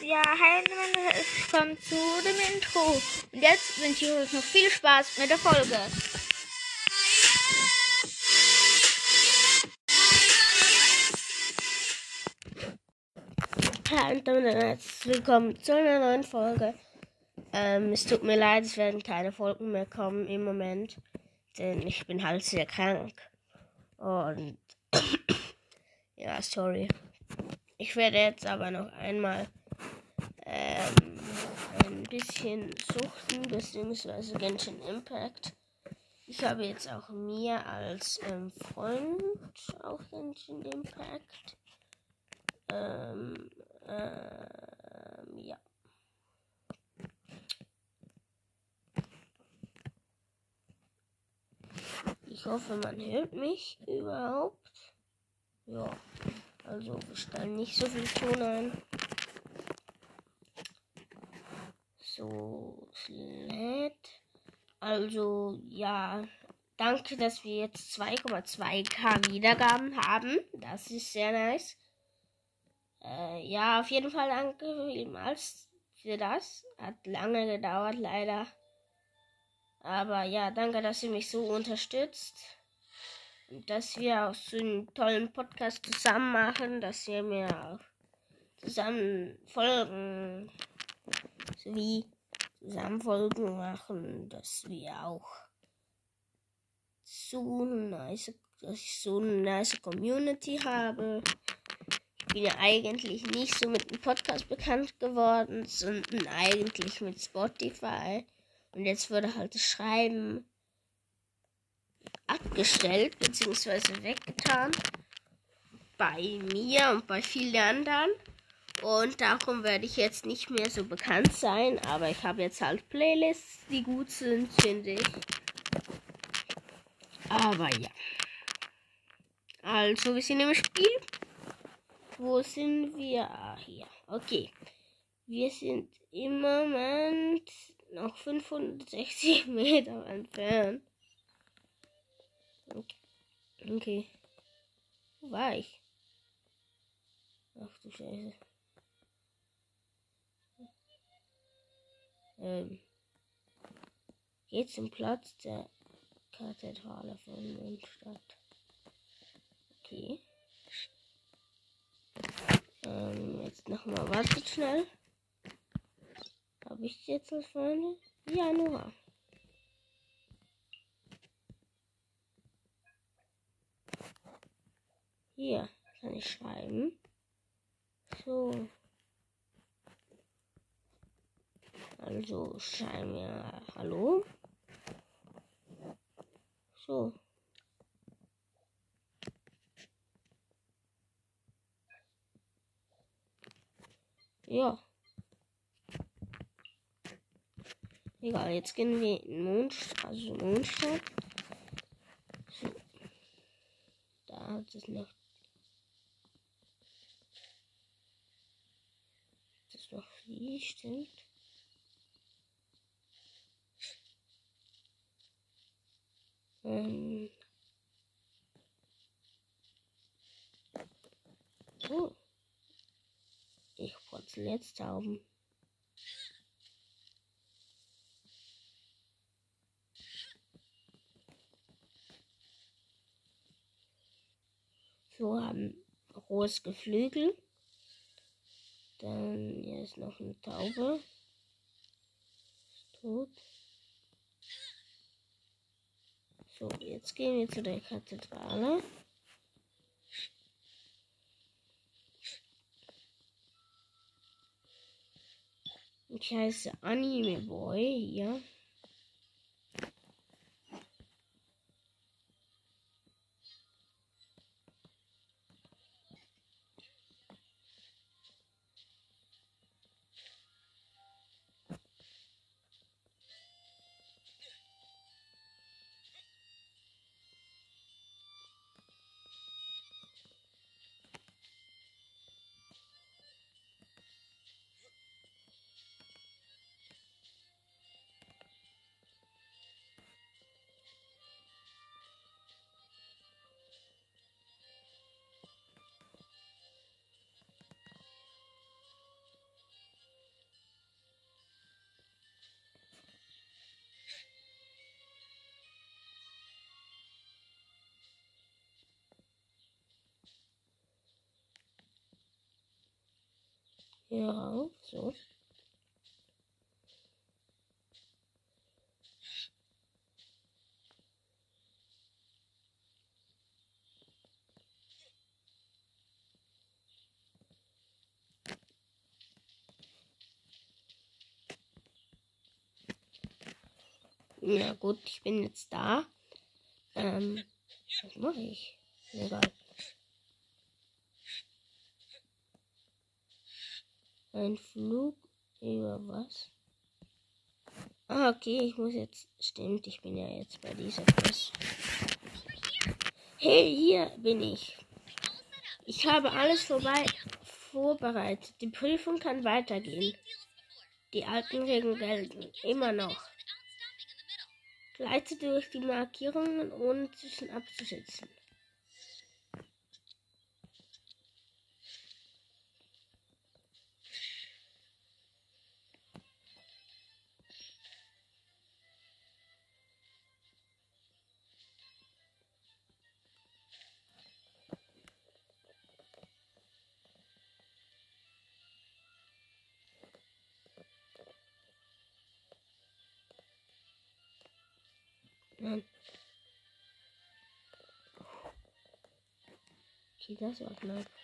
Ja, hi und willkommen zu dem Intro. Und jetzt wünsche ich euch noch viel Spaß mit der Folge. Und herzlich willkommen zu einer neuen Folge. Ähm, es tut mir leid, es werden keine Folgen mehr kommen im Moment, denn ich bin halt sehr krank. Und ja, sorry. Ich werde jetzt aber noch einmal ähm, ein bisschen suchten, beziehungsweise Genshin Impact. Ich habe jetzt auch mir als ähm, Freund auf Genshin Impact. Ähm, ähm, ja. Ich hoffe, man hört mich überhaupt. Ja, also wir stellen nicht so viel Ton ein. So, es lädt. Also, ja, danke, dass wir jetzt 2,2k Wiedergaben haben. Das ist sehr nice. Äh, ja, auf jeden Fall danke vielmals für das. Hat lange gedauert, leider. Aber ja, danke, dass ihr mich so unterstützt. Und dass wir auch so einen tollen Podcast zusammen machen, dass ihr mir auch zusammen Folgen sowie zusammen Folgen machen, dass wir auch so nice, dass ich so eine nice Community habe. Bin ja eigentlich nicht so mit dem Podcast bekannt geworden, sondern eigentlich mit Spotify. Und jetzt wurde halt das Schreiben abgestellt bzw. weggetan bei mir und bei vielen anderen. Und darum werde ich jetzt nicht mehr so bekannt sein, aber ich habe jetzt halt Playlists, die gut sind, finde ich. Aber ja. Also, wir sind im Spiel. Wo sind wir? Ah, hier. Okay. Wir sind im Moment noch 560 Meter entfernt. Okay. okay. Wo war ich? Ach du Scheiße. Ähm. Geht zum Platz der Kathedrale von Mondstadt. Okay. Ähm, jetzt nochmal, wartet schnell. Habe ich jetzt was, Freunde? Ja, nur. Hier kann ich schreiben. So. Also schreiben wir Hallo. So. Ja. Egal, jetzt gehen wir in Mondstadt, also Mondstadt. So. Da hat es noch. Das ist noch wie, stimmt. Ähm. Wollte jetzt haben. So haben rohes Geflügel. Dann hier ist noch eine Taube. Ist tot. So, jetzt gehen wir zu der Kathedrale. Ich heiße Anime Boy hier. Hier rauf, so. Na gut, ich bin jetzt da. Ähm, was mache ich? Egal. Ein Flug über was? Ah, okay, ich muss jetzt. Stimmt, ich bin ja jetzt bei dieser Quest. Hey, hier bin ich. Ich habe alles vorbei vorbereitet. Die Prüfung kann weitergehen. Die alten Regeln gelten immer noch. Gleite durch die Markierungen, ohne zwischen abzusetzen. Okay, das war knapp.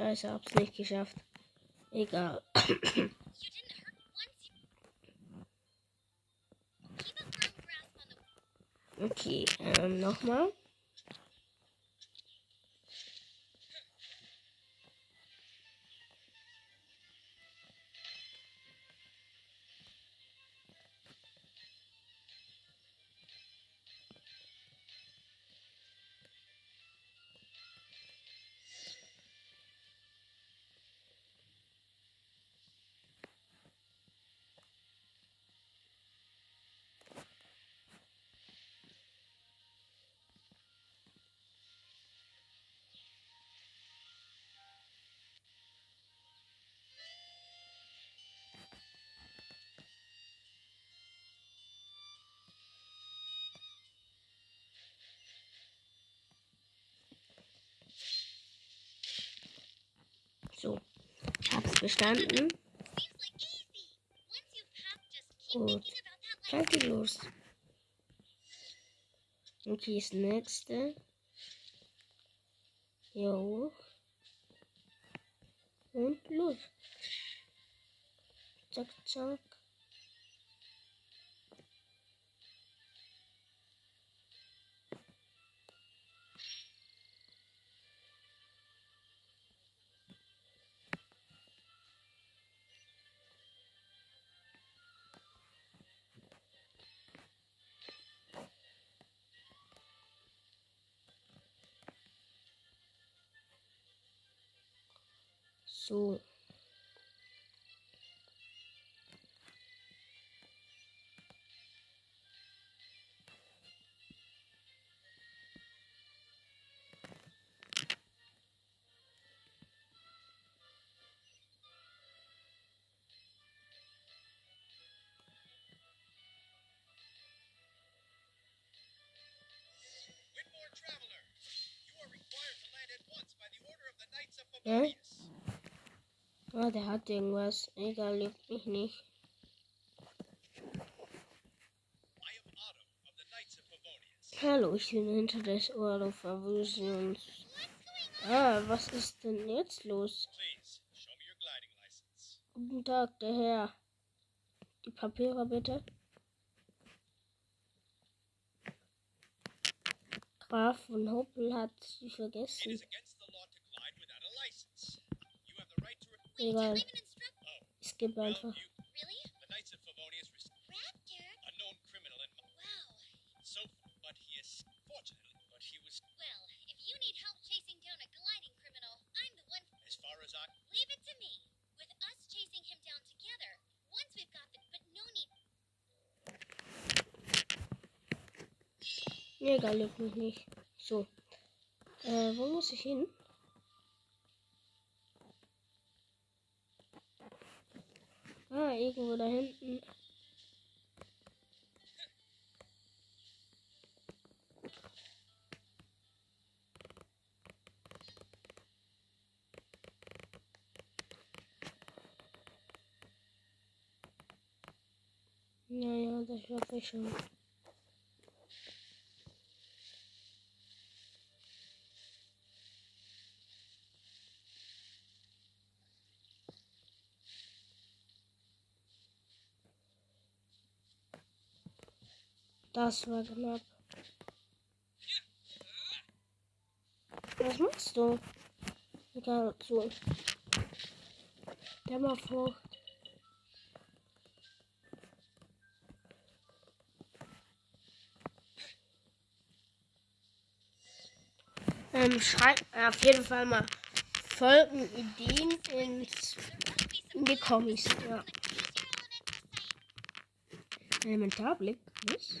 Scheiße, hab's nicht geschafft. Egal. Okay, ähm, nochmal. Keep Gut. Danke, los. Okay, das nächste. Hier hoch. Und los. Zack, zack. So. Traveler, you are required to land at once by the order of the Knights of? Ah, der hat irgendwas. Egal, juckt mich nicht. Of of. Hallo, ich bin hinter des Orlofavisions. Ah, was ist denn jetzt los? Guten Tag, der Herr. Die Papiere bitte. Graf von Hoppel hat sie vergessen. Egal. Ich gebe einfach. Egal, juckt mich nicht. So. Äh, wo muss ich hin? Irgendwo da hinten. Naja, das schaffe ich schon. Das war knapp. Was machst du? Egal, so. Vor. Ähm, schreibt auf jeden Fall mal Folgen, Ideen ins, in die Kommis. Ja. Elementarblick, was?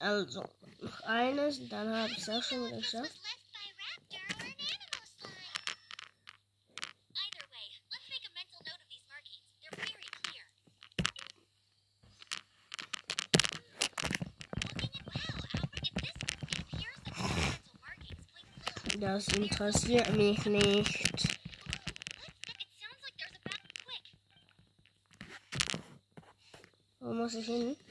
Also, noch eines, dann habe ich es auch schon geschafft. left by raptor or an animal slime. Either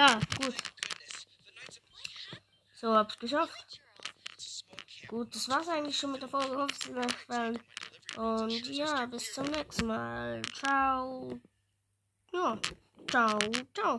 Ja, gut. So, hab's geschafft. Gut, das war's eigentlich schon mit der Folge. Und ja, bis zum nächsten Mal. Ciao. Ja, ciao, ciao.